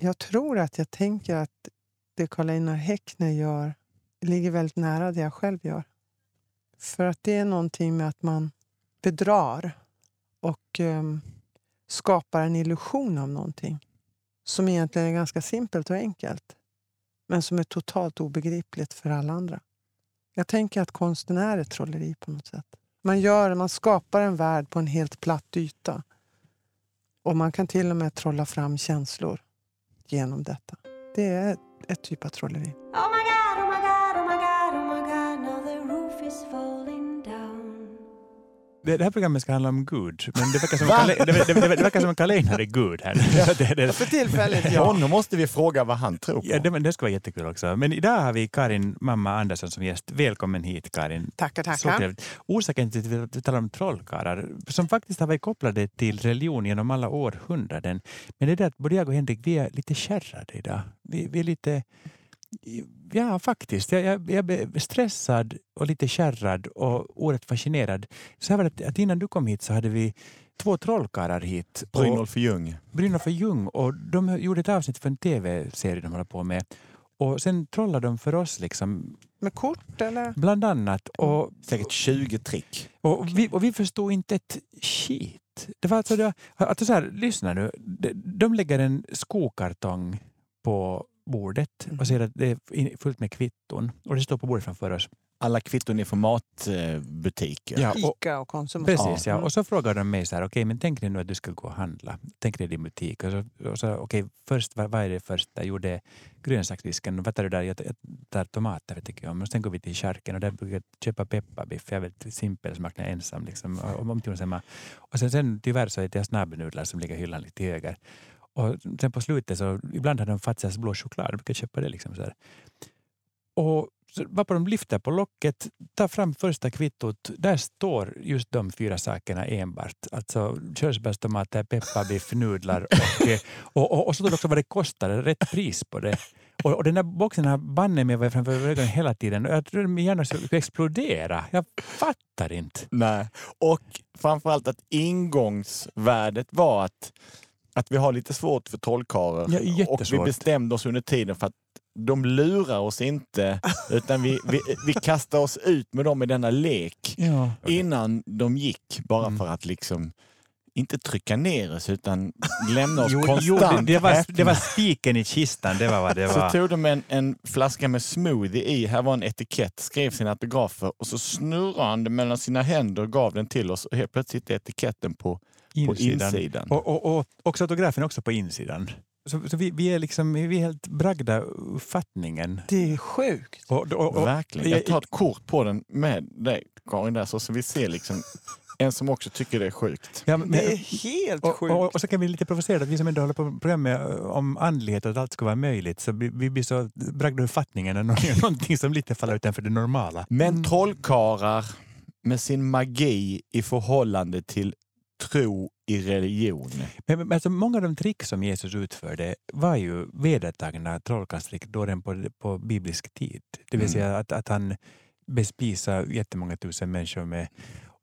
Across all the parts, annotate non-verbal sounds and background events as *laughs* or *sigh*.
jag tror att jag tänker att det Karl Einar Häckner gör ligger väldigt nära det jag själv gör. För att det är någonting med att man bedrar och um, skapar en illusion av någonting som egentligen är ganska simpelt och enkelt men som är totalt obegripligt för alla andra. Jag tänker att konsten är ett trolleri på något sätt. Man, gör, man skapar en värld på en helt platt yta och man kan till och med trolla fram känslor genom detta. Det är ett typ av trolleri. Oh det, det här programmet ska handla om Gud, men det verkar som, Kalle, det, det, det, det verkar som Carlén är Gud här. *laughs* det, det, För tillfället, ja. Honom måste vi fråga vad han tror på. Ja, det, det ska vara jättekul också. Men idag har vi Karin mamma Andersson som gäst. Välkommen hit Karin. Tackar, tackar. Orsaken till att vi talar om trollkarlar, som faktiskt har varit kopplade till religion genom alla århundraden. Men det är det att både jag och Henrik, vi är lite kärrade idag. Vi, vi är lite Ja, faktiskt. Jag, jag, jag blev stressad och lite kärrad och oerhört fascinerad. Så här var det att innan du kom hit så hade vi två trollkarlar hit. Brynolf Ljung. Brynolf Ljung. Och de gjorde ett avsnitt för en tv-serie de håller på med. Och sen trollade de för oss. Liksom, med kort eller? Bland annat. Och, Säkert 20 trick. Och vi, och vi förstod inte ett skit. Det var alltså, det, alltså så här, lyssna nu. De, de lägger en skokartong på bordet och ser att det är fullt med kvitton. Och det står på bordet framför oss. Alla kvitton är från matbutiker. Ja, och, Ica och Konsum. Precis, ja. Och så frågar de mig så här, okej, okay, men tänk dig nu att du ska gå och handla. Tänk dig din butik. Och så, och så okej, okay, först, vad, vad är det första? Jo, det är grönsaksdisken. Vad tar du där? Jag tar tomater, tycker jag om. Och sen går vi till charken och där brukar jag köpa pepparbiff. Jag är väldigt simpel smak när jag är ensam. Liksom. Och, och, och sen, sen tyvärr så är det snabbnudlar som ligger i hyllan lite höger. Och sen på slutet så ibland hade de Fazias blå choklad. Brukar köpa det. Liksom så här. Och så varpå de lyfter på locket, tar fram första kvittot. Där står just de fyra sakerna enbart. Alltså körsbärstomater, pepparbiff, nudlar och, *laughs* och, och, och, så står det också vad det kostar, rätt pris på det. Och, och den där boxen har banne mig varit framför ögonen hela tiden. Jag tror att min hjärna skulle explodera. Jag fattar inte. Nej, och framförallt att ingångsvärdet var att att vi har lite svårt för trollkarlar. Ja, och vi bestämde oss under tiden för att de lurar oss inte, *laughs* utan vi, vi, vi kastar oss ut med dem i denna lek ja. innan de gick, bara mm. för att liksom inte trycka ner oss utan lämna oss jo, konstant jo, det, var, det var *laughs* spiken i kistan, det var vad det var. Så tog de en, en flaska med smoothie i, här var en etikett, skrev sina autografer och så snurrade han det mellan sina händer och gav den till oss och helt plötsligt är etiketten på insidan. På insidan. Och, och, och också autografen är också på insidan. Så, så vi, vi, är liksom, vi är helt bragda uppfattningen. Det är sjukt. Och, och, och, Verkligen. Jag tar ett kort på den med dig Karin, där, så, så vi ser liksom *laughs* en som också tycker det är sjukt. Ja, men, det är helt och, sjukt. Och, och, så kan vi lite provocerade, att vi som ändå håller på med program om andlighet och att allt ska vara möjligt, så vi, vi blir så bragda uppfattningen när *laughs* någonting som lite faller utanför det normala. Men mm. trollkarlar med sin magi i förhållande till tro i religion. Men, men alltså, många av de trick som Jesus utförde var ju vedertagna trollkarlstrick då den på, på biblisk tid. Det vill mm. säga att, att han bespisade jättemånga tusen människor med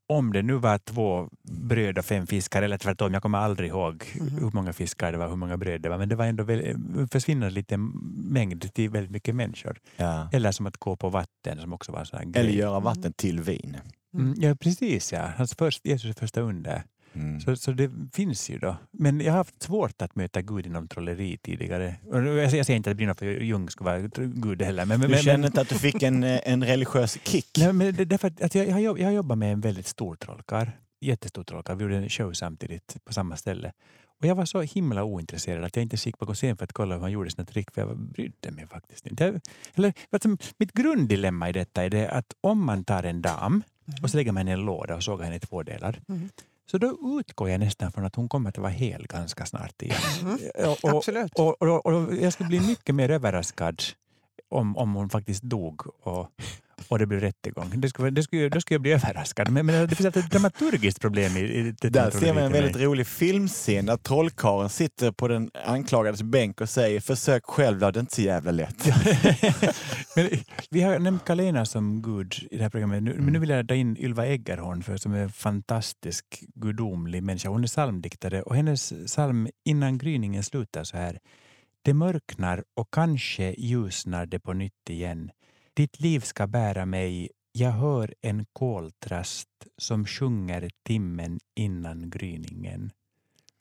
om det nu var två bröd och fem fiskar, eller tvärtom, jag kommer aldrig ihåg mm. hur många fiskar det var, hur många bröd det var, men det var ändå försvinnande liten mängd till väldigt mycket människor. Ja. Eller som att gå på vatten, som också var en sån Eller göra vatten till vin. Mm, ja, precis ja. Hans först, Jesus första under. Mm. Så, så det finns ju då. Men jag har haft svårt att möta Gud inom trolleri tidigare. Jag säger inte att Brynolf Ljung ska vara Gud heller. Men, du men, känner inte att du fick en, en religiös kick? Nej, men det, därför att jag, jag, jag har jobbat med en väldigt stor trollkarl. Jättestor trollkarl. Vi gjorde en show samtidigt på samma ställe. Och jag var så himla ointresserad att jag inte gick bakom scen för att kolla hur han gjorde sina trick, för jag brydde mig faktiskt inte. Eller, alltså, mitt grunddilemma i detta är det att om man tar en dam och så lägger man henne i en låda och sågar henne i två delar. Mm. Så då utgår jag nästan från att hon kommer att vara hel ganska snart igen. Mm. Och, Absolut. Och, och, och, jag skulle bli mycket mer överraskad om, om hon faktiskt dog och, och det blev rättegång. Det skulle, det skulle, då skulle jag bli överraskad. Men, men det finns ett dramaturgiskt problem i, i det. Där ser man en väldigt rolig filmscen där trollkarlen sitter på den anklagades bänk och säger försök själv, det är inte så jävla lätt. *laughs* men, vi har nämnt Kalena som gud i det här programmet. Nu, men nu vill jag dra in Ylva Eggerhorn för, som är en fantastisk gudomlig människa. Hon är psalmdiktare och hennes psalm Innan gryningen slutar så här Det mörknar och kanske ljusnar det på nytt igen. Ditt liv ska bära mig. Jag hör en koltrast som sjunger timmen innan gryningen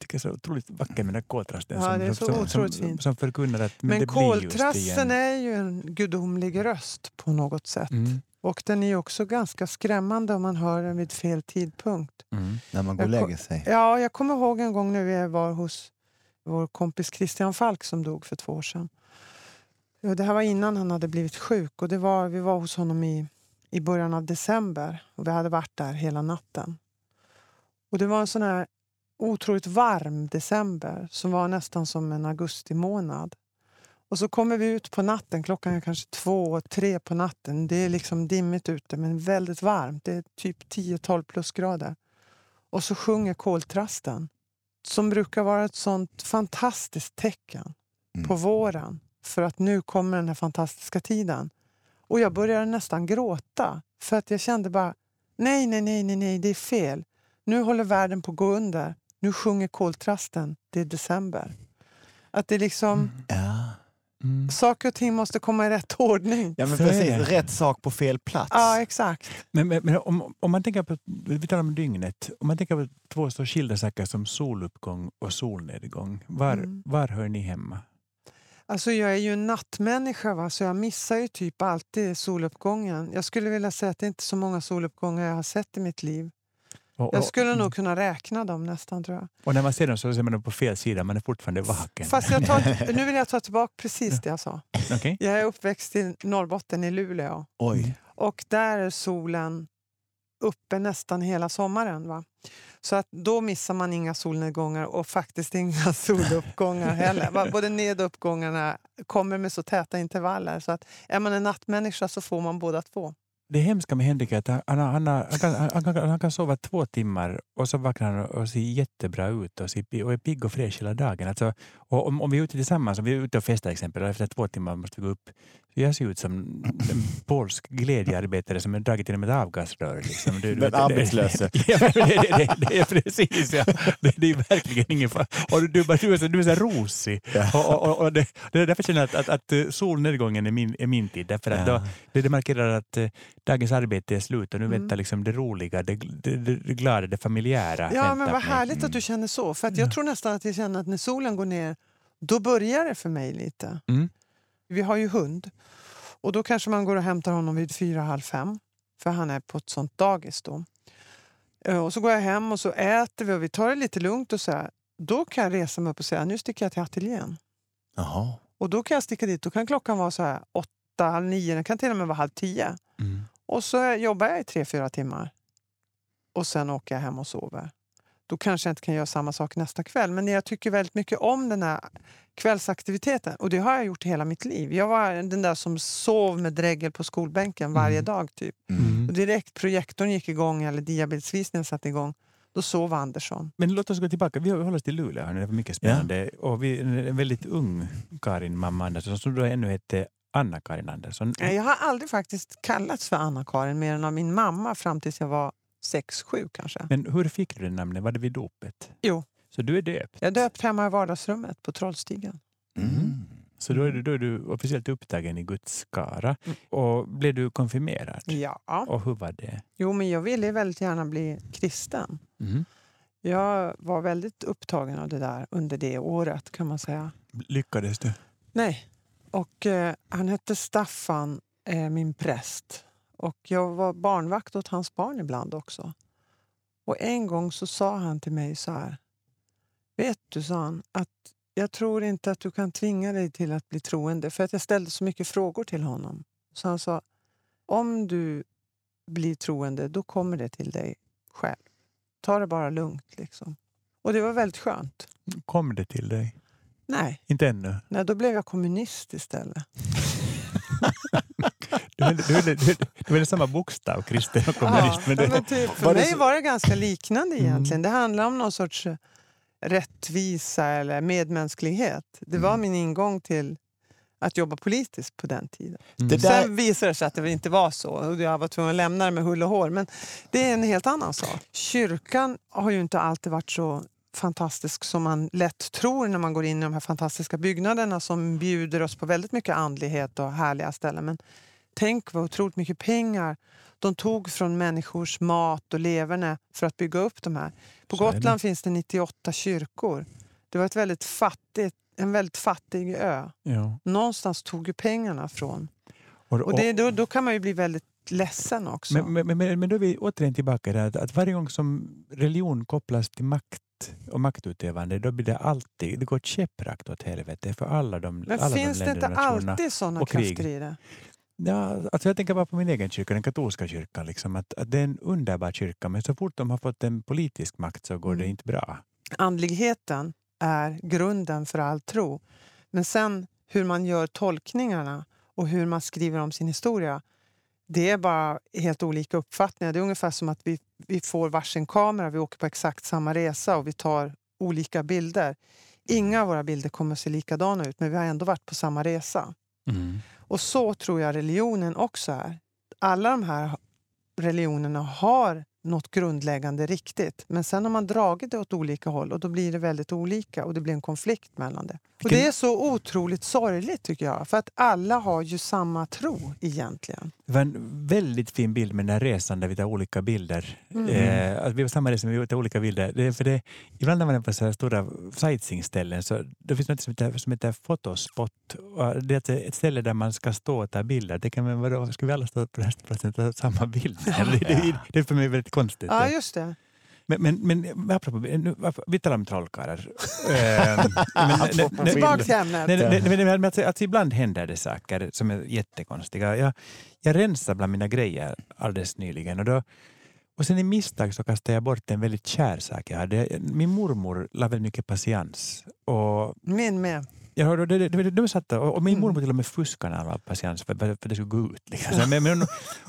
tycker är så otroligt vacker med den koltrasten ja, som, det är så som, otroligt som, fint. som förkunnar att men, men det koltrasten är ju en gudomlig röst på något sätt. Mm. Och den är också ganska skrämmande om man hör den vid fel tidpunkt. Mm. När man går och lägger sig. Ja, jag kommer ihåg en gång när vi var hos vår kompis Christian Falk som dog för två år sedan. Det här var innan han hade blivit sjuk och det var, vi var hos honom i, i början av december och vi hade varit där hela natten. Och det var en sån här otroligt varm december som var nästan som en augusti månad. Och så kommer vi ut på natten, klockan är kanske två, tre på natten. Det är liksom dimmigt ute men väldigt varmt. Det är typ 10-12 plusgrader. Och så sjunger koltrasten som brukar vara ett sånt fantastiskt tecken mm. på våren för att nu kommer den här fantastiska tiden. Och jag började nästan gråta för att jag kände bara nej, nej, nej, nej, nej, det är fel. Nu håller världen på att gå under. Nu sjunger koltrasten. Det är december. Att det liksom... Mm. Ja. Mm. Saker och ting måste komma i rätt ordning. Ja, men precis. Rätt sak på fel plats. Ja, exakt. Men, men, men om, om, man tänker på, vi talar om dygnet, om man tänker på två så skilda saker som soluppgång och solnedgång, var, mm. var hör ni hemma? Alltså jag är ju en nattmänniska, va? så jag missar ju typ alltid soluppgången. Jag skulle vilja säga att det är inte så många soluppgångar jag har sett i mitt liv. Och, och, jag skulle nog mm. kunna räkna dem nästan tror jag. Och när man ser dem så ser man dem på fel sida, man är fortfarande vaken. Fast jag tar, *laughs* nu vill jag ta tillbaka precis det jag sa. Okay. Jag är uppväxt i Norrbotten, i Luleå. Oj. Och där är solen uppe nästan hela sommaren. Va? Så att då missar man inga solnedgångar och faktiskt inga *laughs* soluppgångar heller. Va? Både ned och uppgångarna kommer med så täta intervaller. Så att är man en nattmänniska så får man båda två det hemska med Henrik är att han, han, han, han, kan, han, han kan sova två timmar och så vaknar han och ser jättebra ut och, ser, och är pigg och fräsch hela dagen. Alltså, och om, om vi är ute tillsammans, om vi är ute och festar exempel, och efter två timmar måste vi gå upp. Jag ser ut som en polsk glädjearbetare som är dragit genom ett avgasrör. Liksom. Du, Men arbetslös. *laughs* Ja, det, det, det, är precis. Ja. Det, det är verkligen ingen fara. Och du, du, du, är så, du är så rosig. Ja. Och, och, och det, det är därför känner jag att, att, att solnedgången är min, är min tid. Därför att ja. då, det, det markerar att eh, dagens arbete är slut och nu mm. väntar liksom det roliga, det, det, det glada, det familjära. Ja, men vad härligt mm. att du känner så. För jag tror nästan att jag känner att när solen går ner, då börjar det för mig lite. Mm. Vi har ju hund. Och då kanske man går och hämtar honom vid fyra, halv fem. För han är på ett sånt dagis då. Eh, och så går jag hem och så äter vi och vi tar det lite lugnt och så här. Då kan jag resa mig upp och säga nu sticker jag till ateljén. Jaha. Och då kan jag sticka dit. Då kan klockan vara så här åtta, halv nio, den kan till och med vara halv tio. Mm. Och så jobbar jag i tre, fyra timmar. Och sen åker jag hem och sover. Då kanske jag inte kan göra samma sak nästa kväll. Men jag tycker väldigt mycket om den här kvällsaktiviteten. Och det har jag gjort hela mitt liv. Jag var den där som sov med dregel på skolbänken varje mm. dag. typ. Mm. Och direkt projektorn gick igång eller diabetesvisningen satte igång då sov Andersson. Men låt oss gå tillbaka. Vi håller oss till Luleå. Det var mycket spännande. Ja. Och vi, en väldigt ung Karin, mamma Andersson, som då ännu hette Anna-Karin Andersson. Jag har aldrig faktiskt kallats för Anna-Karin mer än av min mamma fram tills jag var sex, sju kanske. Men hur fick du det namnet? Var det vid dopet? Jo. Så du är döpt? Jag är döpt hemma i vardagsrummet på Trollstigen. Mm. Så då är, du, då är du officiellt upptagen i Guds skara. Mm. Och blev du konfirmerad? Ja. Och hur var det? Jo, men jag ville väldigt gärna bli kristen. Mm. Jag var väldigt upptagen av det där under det året kan man säga. Lyckades du? Nej. Och eh, han hette Staffan, eh, min präst. Och jag var barnvakt åt hans barn ibland också. Och en gång så sa han till mig så här. Vet du, sa han, att jag tror inte att du kan tvinga dig till att bli troende. För att jag ställde så mycket frågor till honom. Så han sa, om du blir troende, då kommer det till dig själv. Ta det bara lugnt. Liksom. Och det var väldigt skönt. Kommer det till dig? Nej. Inte ännu? Nej, då blev jag kommunist istället. *laughs* Du är, du, är, du, är, samma bokstav, kristen och kommunist. Ja, men det, men typ, för mig var det ganska liknande mm. egentligen. Det handlar om någon sorts eh, rättvisa eller medmänsklighet. Det var mm. min ingång till att jobba politiskt på den tiden. Mm. Det där... Sen visade det sig att det inte var så och jag var tvungen att lämna det med hull och hår. Men det är en helt annan sak. Kyrkan har ju inte alltid varit så fantastisk som man lätt tror när man går in i de här fantastiska byggnaderna som bjuder oss på väldigt mycket andlighet och härliga ställen. Men tänk vad otroligt mycket pengar de tog från människors mat och leverne för att bygga upp de här. På Så Gotland finns det 98 kyrkor. Det var ett väldigt fattigt, en väldigt fattig ö. Ja. Någonstans tog ju pengarna från. Och, och, och det, då, då kan man ju bli väldigt ledsen också. Men, men, men, men då är vi återigen tillbaka där att, att varje gång som religion kopplas till makt och maktutövande, då blir det alltid, det går käpprakt åt helvete för alla de Men alla finns de det inte alltid sådana krafter i det? Ja, alltså jag tänker bara på min egen kyrka, den katolska kyrkan. Liksom, att, att det är en underbar kyrka, men så fort de har fått en politisk makt så går mm. det inte bra. Andligheten är grunden för all tro. Men sen hur man gör tolkningarna och hur man skriver om sin historia, det är bara helt olika uppfattningar. Det är ungefär som att vi, vi får varsin kamera, vi åker på exakt samma resa och vi tar olika bilder. Inga av våra bilder kommer att se likadana ut, men vi har ändå varit på samma resa. Mm. Och så tror jag religionen också är. Alla de här religionerna har något grundläggande riktigt. Men sen har man dragit det åt olika håll och då blir det väldigt olika och det blir en konflikt mellan det. Och det är så otroligt sorgligt tycker jag, för att alla har ju samma tro egentligen. Det var en väldigt fin bild med den här resan där vi tar olika bilder. Mm. Eh, alltså vi var samma resa men vi tar olika bilder. Det, för det, ibland när man är på så här stora sightseeingställen så det finns något som heter, som heter fotospot. Det är ett ställe där man ska stå och ta bilder. Det kan vadå, ska vi alla stå på restplatsen och ta samma bild? Ja. Det, det, det, är för mig väldigt konstigt. Ja, just det. Men, men, men apropå, nu, vi talar om trollkarlar. Tillbaka till ämnet. Ibland händer det saker som är jättekonstiga. Jag, jag rensade bland mina grejer alldeles nyligen och, då, och sen i misstag så kastade jag bort en väldigt kär sak jag hade. Min mormor la väldigt mycket patiens. Och, Min med. Ja, de, de, de, de satt och, och min mormor till och med fuskade när han var patiens för, för, att det skulle gå ut. Liksom. Men, men,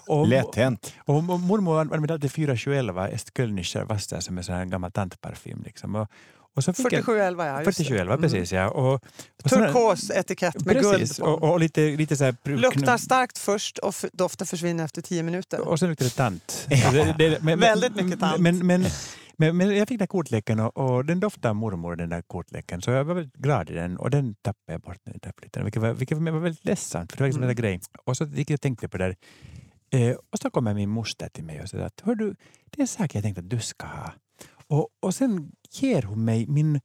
och, Lätt hänt. Och, och, mormor använde alltid 4711 Estkölnischer Wasser som är en gammal tantparfym. Liksom. Och, och så 4711 ja. 4711 mm. precis ja. Och, och Turkos etikett med precis, guld på. Och, och lite, lite så här, Luktar starkt först och doften försvinner efter tio minuter. Och så luktar det tant. *laughs* Det, det, men, Väldigt mycket tant. Men, men, men, men jag fick den här kortleken och, och den doftade mormor, den där kortleken. Så jag var väldigt glad i den och den tappade jag bort när jag flyttade. Vilket var, vilket var väldigt ledsamt, för det var liksom mm. en grej. Och så gick jag och tänkte på det där. Eh, och så kommer min moster till mig och säger att Hör du, det är en sak jag tänkte att du ska ha. Och, och sen ger hon mig min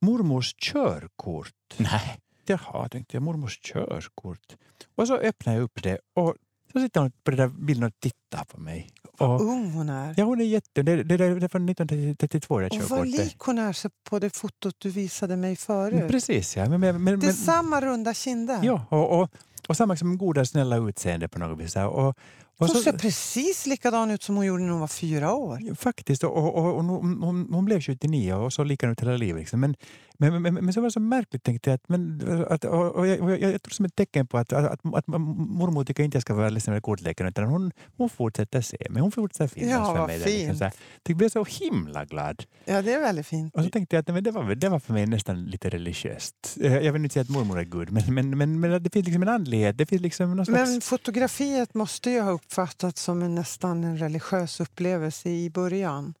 mormors körkort. Nej. Jaha, tänkte jag, mormors körkort. Och så öppnar jag upp det och så sitter hon på den där bilden och tittar på mig. Vad ung hon är. Ja, hon är jätte... Det, det, det är från 1932 det Och vad lik hon är på det fotot du visade mig förut. Precis, ja. Men, men, men, det är samma runda kinder. Ja, och, och, och samma liksom goda, snälla utseende på något vis. Och hon så, ser precis likadan ut som hon gjorde när hon var fyra år. Faktiskt. Och, och, och hon, hon, hon, blev 79 och så likadan ut hela livet. Liksom. Men, men, men, men, så var det så märkligt tänkte jag. Att, men, att, och, jag, jag, jag tror som ett tecken på att, att, att, att mormor tycker inte jag ska vara ledsen med kortleken utan hon, hon fortsätter se mig. Hon fortsätter finnas ja, för mig. Fint. Liksom, jag blev så himla glad. Ja, det är väldigt fint. Och så tänkte jag att men det, var, det var för mig nästan lite religiöst. Jag vill inte säga att mormor är gud, men, men, men, men det finns liksom en andlighet. Det finns liksom någon slags... Men fotografiet måste ju ha uppfattats som en, nästan en religiös upplevelse i början.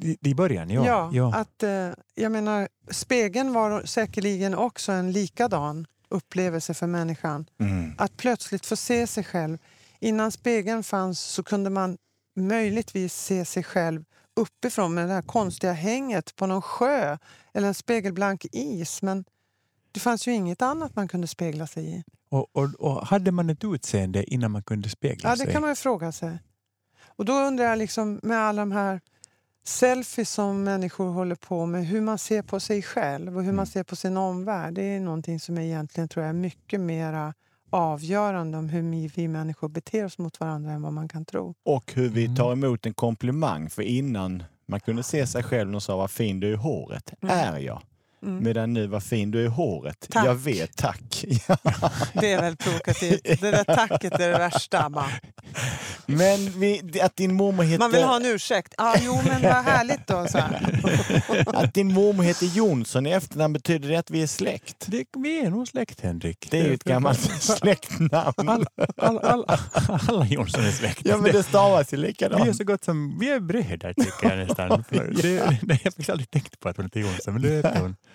I, början, ja. ja, ja. Att, eh, jag menar, spegeln var säkerligen också en likadan upplevelse för människan. Mm. Att plötsligt få se sig själv. Innan spegeln fanns så kunde man möjligtvis se sig själv uppifrån med det här konstiga hänget på någon sjö eller en spegelblank is. Men det fanns ju inget annat man kunde spegla sig i. Och, och, och hade man ett utseende innan man kunde spegla sig? Ja, det kan man ju fråga sig. Och då undrar jag liksom med alla de här selfies som människor håller på med, hur man ser på sig själv och hur man mm. ser på sin omvärld. Det är någonting som egentligen tror jag är mycket mer avgörande om hur vi människor beter oss mot varandra än vad man kan tro. Och hur vi tar mm. emot en komplimang. För innan man kunde se sig själv och sa vad fin du är i håret, mm. är jag. Mm. Medan nu, vad fin du är i håret. Tack. Jag vet, tack. *laughs* det är väl provokativt. Det där tacket är det värsta. Bara. Men vi, att din mormor heter... Man vill ha en ursäkt. Ah, jo, men vad härligt då. Så *laughs* att din mormor heter Jonsson i efternamn, betyder det att vi är släkt? Det, vi är nog släkt, Henrik. Det är ju ett gammalt *laughs* släktnamn. All, all, all, alla Jonsson är släkt. Ja, men det stavas ju likadant. Vi är så gott som vi är bröder, tycker jag nästan. ja. det, det, jag har faktiskt aldrig tänkt på att hon heter Jonsson, men det heter hon.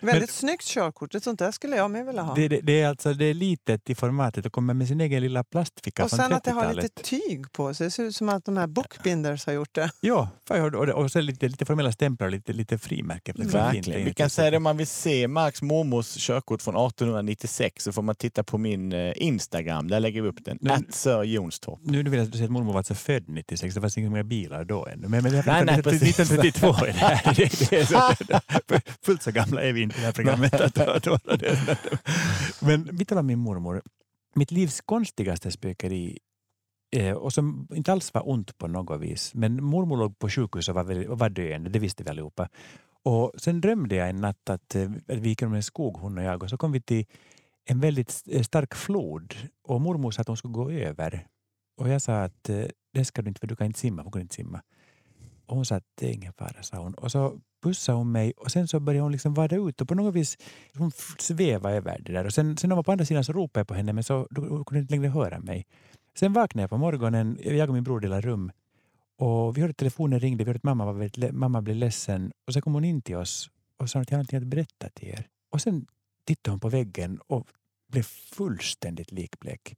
Väldigt men, snyggt körkort. Ett sånt där skulle jag med vilja ha. Det, det, det, är alltså det är litet i formatet och kommer med sin egen lilla plastficka Och sen att det har lite tyg på sig. Det ser ut som att de här bookbinders har gjort det. Ja, och, och, och så lite, lite formella stämplar och lite, lite frimärken. Verkligen. Vi kan säga det om man vill se Marks mormors körkort från 1896 så får man titta på min eh, Instagram. Där lägger vi upp den. Nu, At Sir Jonstorp. Nu vill jag säga att mormor var alltså född 96. Det fanns inga mer bilar då ännu. Men, men det nej, nej, 1932 är det här. Det, *laughs* det är så, *laughs* fullt så gamla är vi inte in i det här programmet. Men vi talar om min mormor. Mitt livs konstigaste spökeri eh, och som inte alls var ont på något vis. Men mormor låg på sjukhus och var, var döende, det visste vi allihopa. Och sen drömde jag en natt att eh, vi gick genom en skog, hon och jag, och så kom vi till en väldigt eh, stark flod. Och mormor sa att hon skulle gå över. Och jag sa att eh, det ska du inte, för du kan inte simma. Hon kunde inte simma. Och hon sa att det är ingen fara, sa hon. Och så pussade hon mig och sen så började hon liksom vada ut och på något vis hon svävade över det där. Och sen, sen när hon var på andra sidan så ropade jag på henne men så då, hon kunde inte längre höra mig. Sen vaknade jag på morgonen, jag och min bror delade rum och vi hörde att telefonen ringde, vi hörde att mamma, var väldigt, mamma blev ledsen och så kom hon in till oss och sa att jag har någonting att berätta till er. Och sen tittade hon på väggen och blev fullständigt likblek.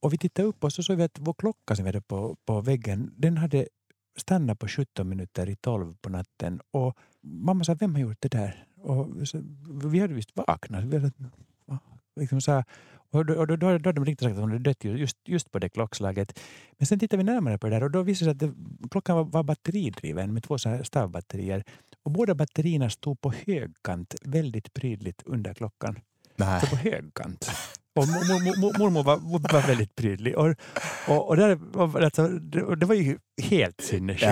Och vi tittade upp och så såg vi att vår klocka som vi hade på, på väggen, den hade stannat på 17 minuter i 12 på natten. Och mamma sa, vem har gjort det där? Och så, vi hade visst vaknat. Vi hade, liksom så här, och då, och då, då, då hade de riktigt sagt att hon hade dött just, just på det klockslaget. Men sen tittade vi närmare på det där och då visade det sig att det, klockan var, var batteridriven med två stavbatterier. Och båda batterierna stod på högkant väldigt prydligt under klockan. Nej. På högkant. Och mormor, var, var väldigt prydlig. Och, och, och det, var, alltså, det, det var ju helt sinnessjukt.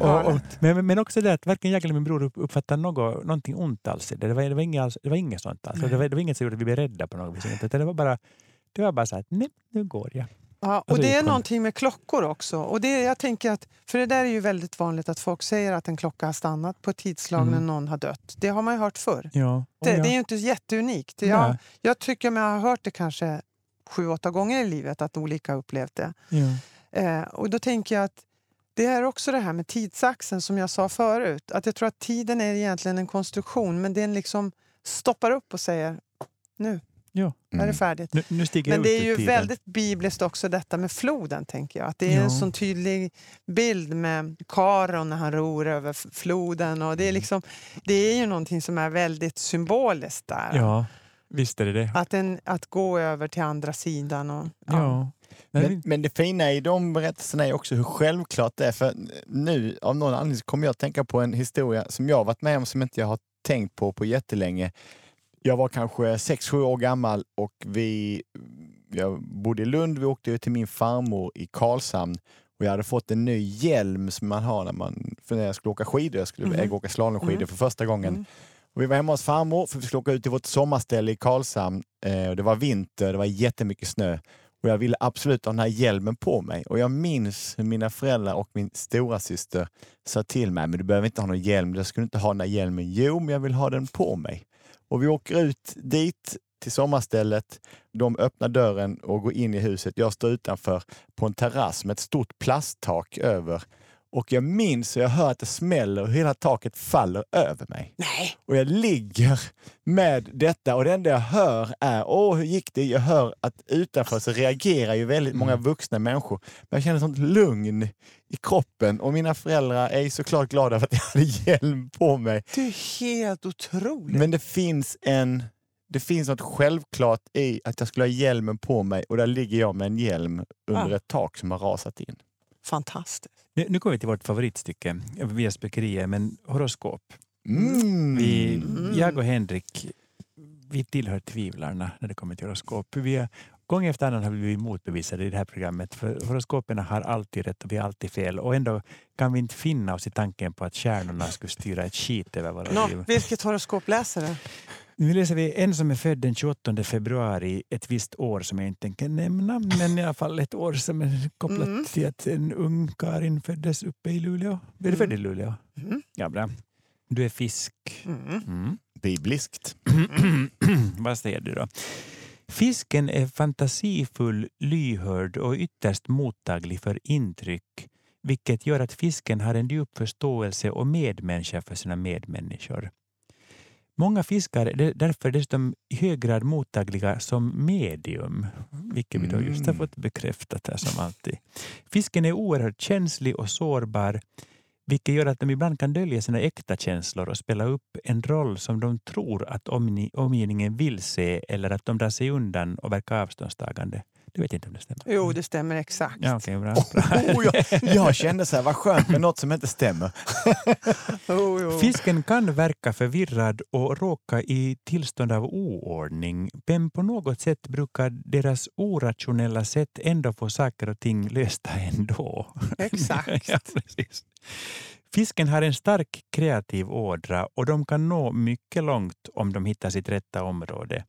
Ja, men, men också det att varken jag eller min bror uppfattade något, någonting ont alls. Det var, det var, inget, det var inget sånt alls. Det var, det var inget som gjorde att vi blev rädda på något vis. Det var bara, det var bara så att nej, nu går jag. Ja, och alltså, det är någonting med klockor också. Och det, jag tänker att, för det där är ju väldigt vanligt att folk säger att en klocka har stannat på ett tidslag mm. när någon har dött. Det har man ju hört förr. Ja. Det, det, är ju inte jätteunikt. Jag, jag tycker mig ha hört det kanske sju, åtta gånger i livet att olika upplevt det. Ja. Eh, och då tänker jag att det är också det här med tidsaxeln som jag sa förut. Att jag tror att tiden är egentligen en konstruktion men den liksom stoppar upp och säger nu, Ja. Mm. Är det färdigt? Nu, nu Men det är ju väldigt bibliskt också detta med floden. tänker jag. Att Det är ja. en sån tydlig bild med Karon när han ror över floden. Och det, är mm. liksom, det är ju någonting som är väldigt symboliskt där. Ja, visst är det det. Att, en, att gå över till andra sidan. Och, ja. ja. Men, men, det fina i de berättelserna är också hur självklart det är. För nu av någon anledning kommer jag att tänka på en historia som jag varit med om som inte jag har tänkt på på jättelänge. Jag var kanske 6-7 år gammal och vi, jag bodde i Lund. Vi åkte till min farmor i Karlshamn och jag hade fått en ny hjälm som man har när man för när jag skulle åka skidor. Jag skulle mm. åka slalomskidor mm. för första gången. Mm. Och vi var hemma hos farmor för vi skulle åka ut till vårt sommarställe i Karlshamn. Eh, det var vinter, det var jättemycket snö och jag ville absolut ha den här hjälmen på mig. Och jag minns hur mina föräldrar och min stora syster sa till mig, men du behöver inte ha någon hjälm, jag skulle inte ha den här hjälmen. Jo, men jag vill ha den på mig. Och vi åker ut dit till sommarstället. De öppnar dörren och går in i huset. Jag står utanför på en terrass med ett stort plasttak över. Och jag minns och jag hör att det smäller och hela taket faller över mig. Nej. Och jag ligger med detta och det enda jag hör är, åh hur gick det? Jag hör att utanför så reagerar ju väldigt många mm. vuxna människor. Men jag känner sånt lugn i kroppen och mina föräldrar är såklart glada för att jag hade hjälm på mig. Det är helt otroligt. Men det finns en det finns något självklart i att jag skulle ha hjälmen på mig och där ligger jag med en hjälm under ah. ett tak som har rasat in. Fantastiskt. Nu, nu kommer vi till vårt favoritstycke via spökerier, men horoskop. Mm. Vi, jag och Henrik vi tillhör tvivlarna när det kommer till horoskop. Vi gång efter annan har vi blivit motbevisade i det här programmet. För horoskopen har alltid rätt och vi har alltid fel. Och ändå kan vi inte finna oss i tanken på att stjärnorna skulle styra ett skit över våra Nå, liv. vilket horoskop läser du? Nu läser vi en som är född den 28 februari, ett visst år som jag inte tänker nämna, men i alla fall ett år som är kopplat Mm. till att en ung Karin föddes uppe i Luleå. Är du född i Luleå? Mm. Ja, bra. Du är fisk. Mm. Mm. Bibliskt. *clears throat* Vad säger du då? Fisken är fantasifull, lyhörd och ytterst mottaglig för intryck vilket gör att fisken har en djup förståelse och medmänniska för sina medmänniskor. Många fiskar är därför dessutom i hög grad mottagliga som medium, vilket vi då just har Mm. fått bekräftat här som alltid. Fisken är oerhört känslig och sårbar vilket gör att de ibland kan dölja sina äkta känslor och spela upp en roll som de tror att omgivningen vill se eller att de drar sig undan och verkar avståndstagande. Du vet inte om det stämmer? Jo, det stämmer exakt. Ja, okej, bra. bra. *laughs* Oh, jag, jag kände så här, vad skönt med något som inte stämmer. *laughs* Jo, jo. Fisken kan verka förvirrad och råka i tillstånd av oordning, men på något sätt brukar deras orationella sätt ändå få saker och ting lösta ändå. Exakt. *laughs* ja, precis. Fisken har en stark kreativ ådra och de kan nå mycket långt om de hittar sitt rätta område.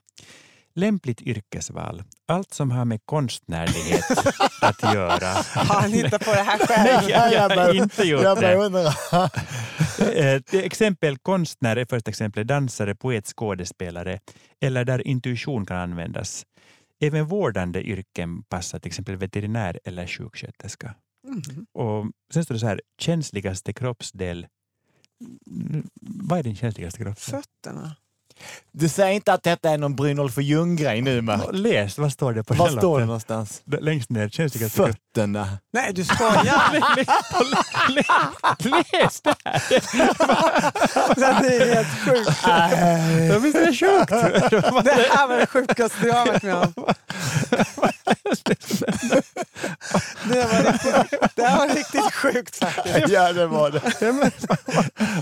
Lämpligt yrkesval. Allt som har med konstnärlighet *laughs* att göra. Har han hittat på det här själv? jag, jag har inte gjort Jag det. *laughs* Eh, till exempel konstnär är första exemplet, dansare, poet, skådespelare eller där intuition kan användas. Även vårdande yrken passar, till exempel veterinär eller sjuksköterska. Mm. Och sen står det så här, känsligaste kroppsdel. Mm, Vad är din känsligaste kroppsdel? Fötterna. Du säger inte att detta är någon Brynolf och Ljung-grej nu med. Läs, vad står det på Var den står det någonstans? Längst ner, känsligaste. Fötterna. Nej, du skojar! *laughs* Läs *laughs* det här! det är helt sjukt. Visst är det sjukt? Det här var det sjukaste jag har varit med om. *laughs* Det var riktigt, det här var riktigt sjukt faktiskt. Ja, det var det. Ja, men,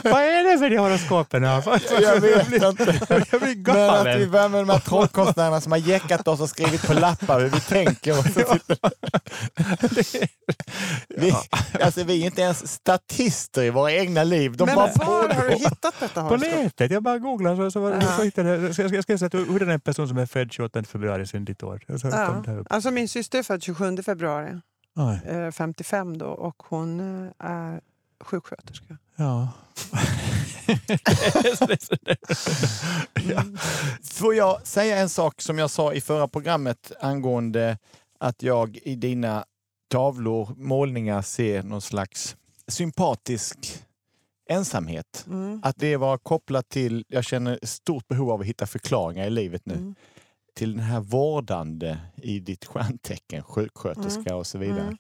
vad är det för de horoskopen? Jag vet inte. Jag blir Men att vi galen. börjar med de här trollkonstnärerna som har jäckat oss och skrivit på lappar hur vi tänker. Och så vi, alltså, vi är inte ens statister i våra egna liv. De Men bara var har du hittat detta På nätet, jag bara googlar så, så, var, Ja. så hittade jag, så att hur är en person som är född 28 februari sen ditt år? Så kom Ja. det här upp. Alltså min syster är född 27 februari, Oj, eh, 55 då, och hon eh, är sjuksköterska. ja. Ja. *laughs* Får jag säga en sak som jag sa i förra programmet angående att jag i dina tavlor, målningar ser någon slags sympatisk ensamhet. Mm. Att det var kopplat till, jag känner stort behov av att hitta förklaringar i livet nu, Mm. Till den här vårdande i ditt stjärntecken, sjuksköterska och så vidare. Mm.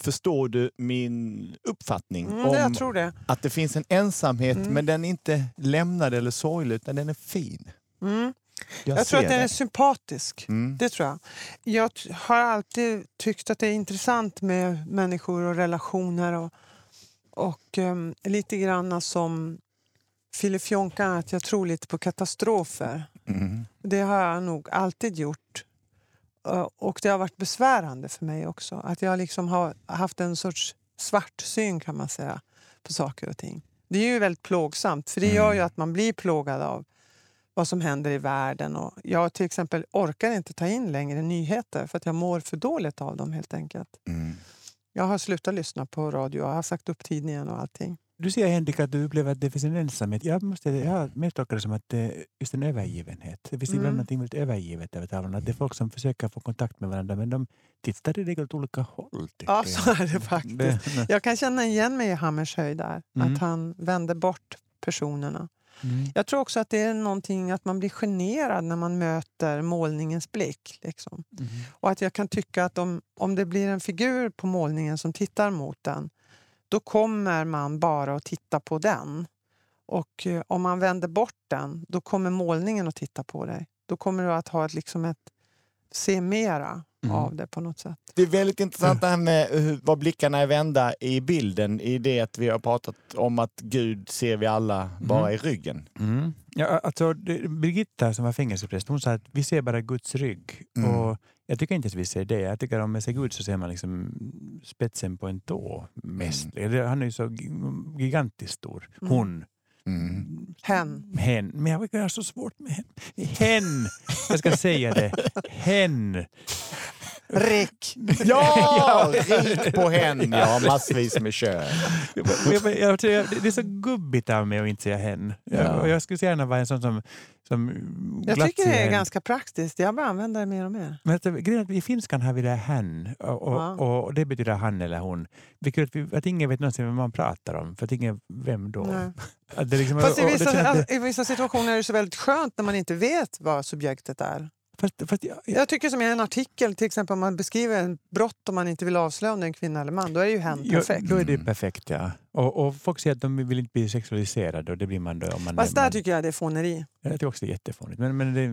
Förstår du min uppfattning Mm, om det. att det finns en ensamhet Mm. men den är inte lämnad eller sorglig utan den är fin? Mm. Jag, Jag tror att den det. är sympatisk. Mm. Det tror jag. Jag har alltid tyckt att det är intressant med människor och relationer. Och, och ehm, lite grann som Filip Jonkan, att jag tror lite på katastrofer. Mm. Det har jag nog alltid gjort. Och det har varit besvärande för mig också. Att jag liksom har haft en sorts svartsyn kan man säga på saker och ting. Det är ju väldigt plågsamt för det gör ju Mm. att man blir plågad av vad som händer i världen. Och jag till exempel orkar inte ta in längre nyheter för att jag mår för dåligt av dem helt enkelt. Mm. Jag har slutat lyssna på radio, jag har sagt upp tidningen och allting. Du säger Henrik att du upplever att det finns en ensamhet. Jag, måste, jag tolkat det som att det är just en övergivenhet. Det finns Mm. ibland något väldigt övergivet över. Att det är folk som försöker få kontakt med varandra men de tittar i regel åt olika håll. Ja, så är det faktiskt. Det- Jag kan känna igen mig i Hammershöj där, Mm. att han vänder bort personerna. Mm. Jag tror också att det är någonting att man blir generad när man möter målningens blick. Liksom. Mm. Och att jag kan tycka att om, om det blir en figur på målningen som tittar mot den, då kommer man bara att titta på den. Och eh, om man vänder bort den, då kommer målningen att titta på dig. Då kommer du att ha ett, liksom ett se mera. mm. av det på något sätt. Det är väldigt intressant det här med hur, vad blickarna är vända i bilden i det att vi har pratat om att Gud ser vi alla bara mm. i ryggen. Mm. Ja, alltså, Birgitta som var fängelsepräst, hon sa att vi ser bara Guds rygg. Mm. Och jag tycker inte att vi ser det. Jag tycker om man ser Gud så ser man liksom spetsen på en tå mest. Mm. Han är ju så gigantiskt stor. Mm. Hon. Mm. Hen. Hen. Men jag har så svårt med hen. Hen! Jag ska säga det. Hen. Rick! *laughs* *laughs* Ja! Rik på hen, ja. Massvis med kön. det är så gubbigt av mig att inte säga hen. Ja. Jag skulle gärna vara en sån som som jag tycker det är ganska praktiskt. Jag bara använder det mer och mer. Men att, grejen I finskan har vi det hen och, och, ja. och, det betyder han eller hon. Vilket att, vi, att ingen vet någonsin vem man pratar om. För att ingen, vem då? *laughs* Liksom, Fast i vissa, att, i vissa situationer är det så väldigt skönt när man inte vet vad subjektet är. Fast, fast jag, jag... jag, tycker som i en artikel, till exempel om man beskriver en brott och man inte vill avslöja om det är en kvinna eller man, då är ju hen perfekt. då är det perfekt, ja. Och, och folk säger att de vill inte bli sexualiserade och det blir man då. Om man Fast där man... tycker jag det är fåneri. Jag tycker också det är jättefånigt. Men, men det,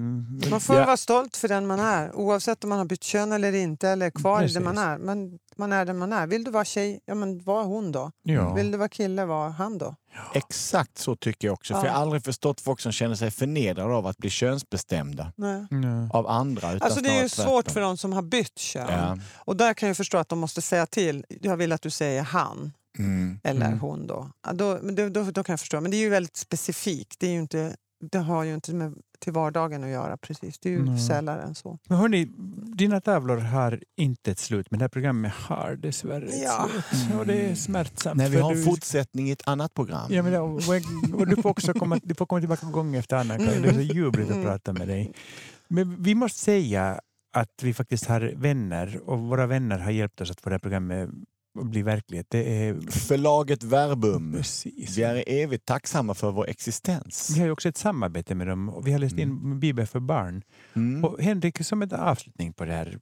man får ja. vara stolt för den man är, oavsett om man har bytt kön eller inte eller är kvar Precis. i det man är. Men man är den man är. Vill du vara tjej, ja men var hon då. Ja. Vill du vara kille, var han då. Ja. Exakt så tycker jag också. För Jag har aldrig förstått folk som känner sig förnedrade av att bli könsbestämda Nej. av andra. alltså det är ju svårt för de som har bytt kön. Och där kan jag förstå att de måste säga till. Jag vill att du säger han. Mm. Eller mm. hon då. då, då, då. Då kan jag förstå. Men det är ju väldigt specifikt. Det, är ju inte, det har ju inte med till vardagen att göra. precis. Det är ju mm. sällare än så. Men hörni, dina tavlor har inte ett slut, men det här programmet har dessvärre ett ja. slut. Och det är smärtsamt. Nej, vi har en du... fortsättning i ett annat program. Ja, men, och, och du, får också komma, du får komma tillbaka gång efter annan. Mm. Det är så ljuvligt att mm. prata med dig. Men vi måste säga att vi faktiskt har vänner och våra vänner har hjälpt oss att få det här programmet bli verklighet. Det är... Förlaget Verbum. Precis. Vi är evigt tacksamma för vår existens. Vi har också ett samarbete med dem och vi har läst in mm. Bibeln för barn. Mm. Och Henrik, som en avslutning på det här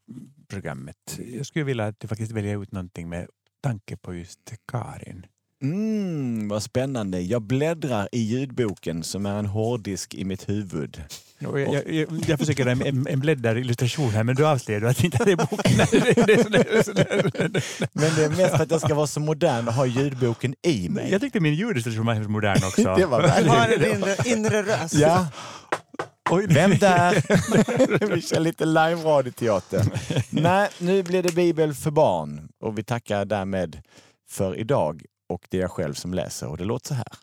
programmet, jag skulle vilja att du faktiskt väljer ut någonting med tanke på just Karin. Mm, vad spännande. Jag bläddrar i ljudboken som är en hårddisk i mitt huvud. Jag, jag, jag, jag försöker en, en bläddarillustration här men du avslöjar att det inte är boken. men det är mest för att jag ska vara så modern och ha ljudboken i mig. Jag tyckte min ljudillustration var modern också. *laughs* det var väldigt... Du har en inre, inre röst. Ja. Oj, Vem där? *laughs* vi kör lite live-radioteater. Nej, nu blir det Bibel för barn och vi tackar därmed för idag och det är jag själv som läser och det låter så här.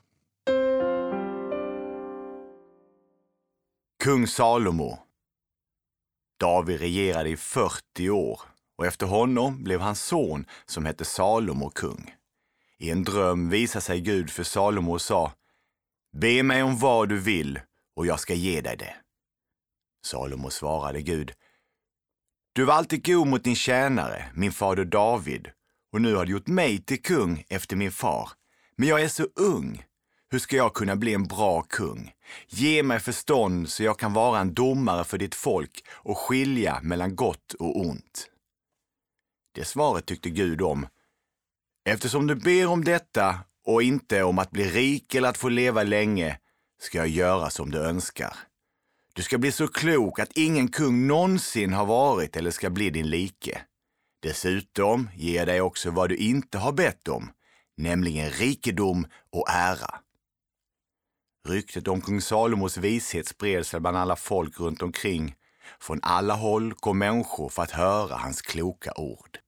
Kung Salomo. David regerade i 40 år och efter honom blev hans son som hette Salomo kung. I en dröm visade sig Gud för Salomo och sa Be mig om vad du vill och jag ska ge dig det. Salomo svarade Gud Du var alltid god mot din tjänare, min fader David, och nu har du gjort mig till kung efter min far. Men jag är så ung. Hur ska jag kunna bli en bra kung? Ge mig förstånd så jag kan vara en domare för ditt folk och skilja mellan gott och ont. Det svaret tyckte Gud om. Eftersom du ber om detta och inte om att bli rik eller att få leva länge ska jag göra som du önskar. Du ska bli så klok att ingen kung någonsin har varit eller ska bli din like. Dessutom ger jag dig också vad du inte har bett om, nämligen rikedom och ära. Ryktet om kung Salomos vishet spred sig bland alla folk runt omkring. Från alla håll kom människor för att höra hans kloka ord.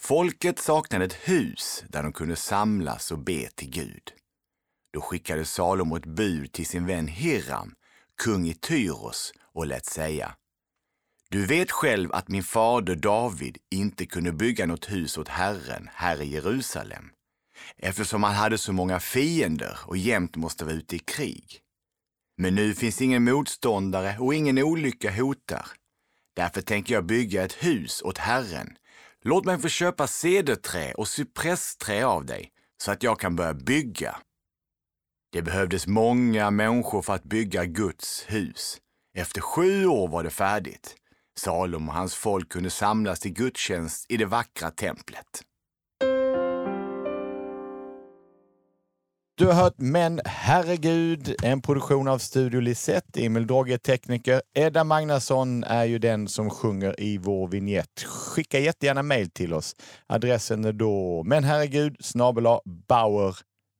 Folket saknade ett hus där de kunde samlas och be till Gud. Då skickade Salomo ett bud till sin vän Hiram, kung i Tyros, och lät säga du vet själv att min fader David inte kunde bygga något hus åt Herren här i Jerusalem eftersom han hade så många fiender och jämt måste vara ute i krig. Men nu finns ingen motståndare och ingen olycka hotar. Därför tänker jag bygga ett hus åt Herren. Låt mig få köpa cederträ och cypressträ av dig så att jag kan börja bygga. Det behövdes många människor för att bygga Guds hus. Efter sju år var det färdigt. Salom och hans folk kunde samlas till gudstjänst i det vackra templet. Du har hört Men herregud, en produktion av Studio Lisette. Emil Drogge är tekniker. Edda Magnusson är ju den som sjunger i vår vignett. Skicka jättegärna mejl till oss. Adressen är då Menherregud! snabel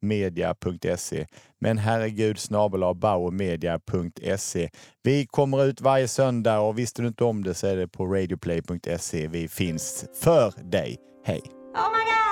bauermedia.se. Men herregud snabel bauermedia.se. Vi kommer ut varje söndag och visste du inte om det så är det på radioplay.se. Vi finns för dig. Hej! Oh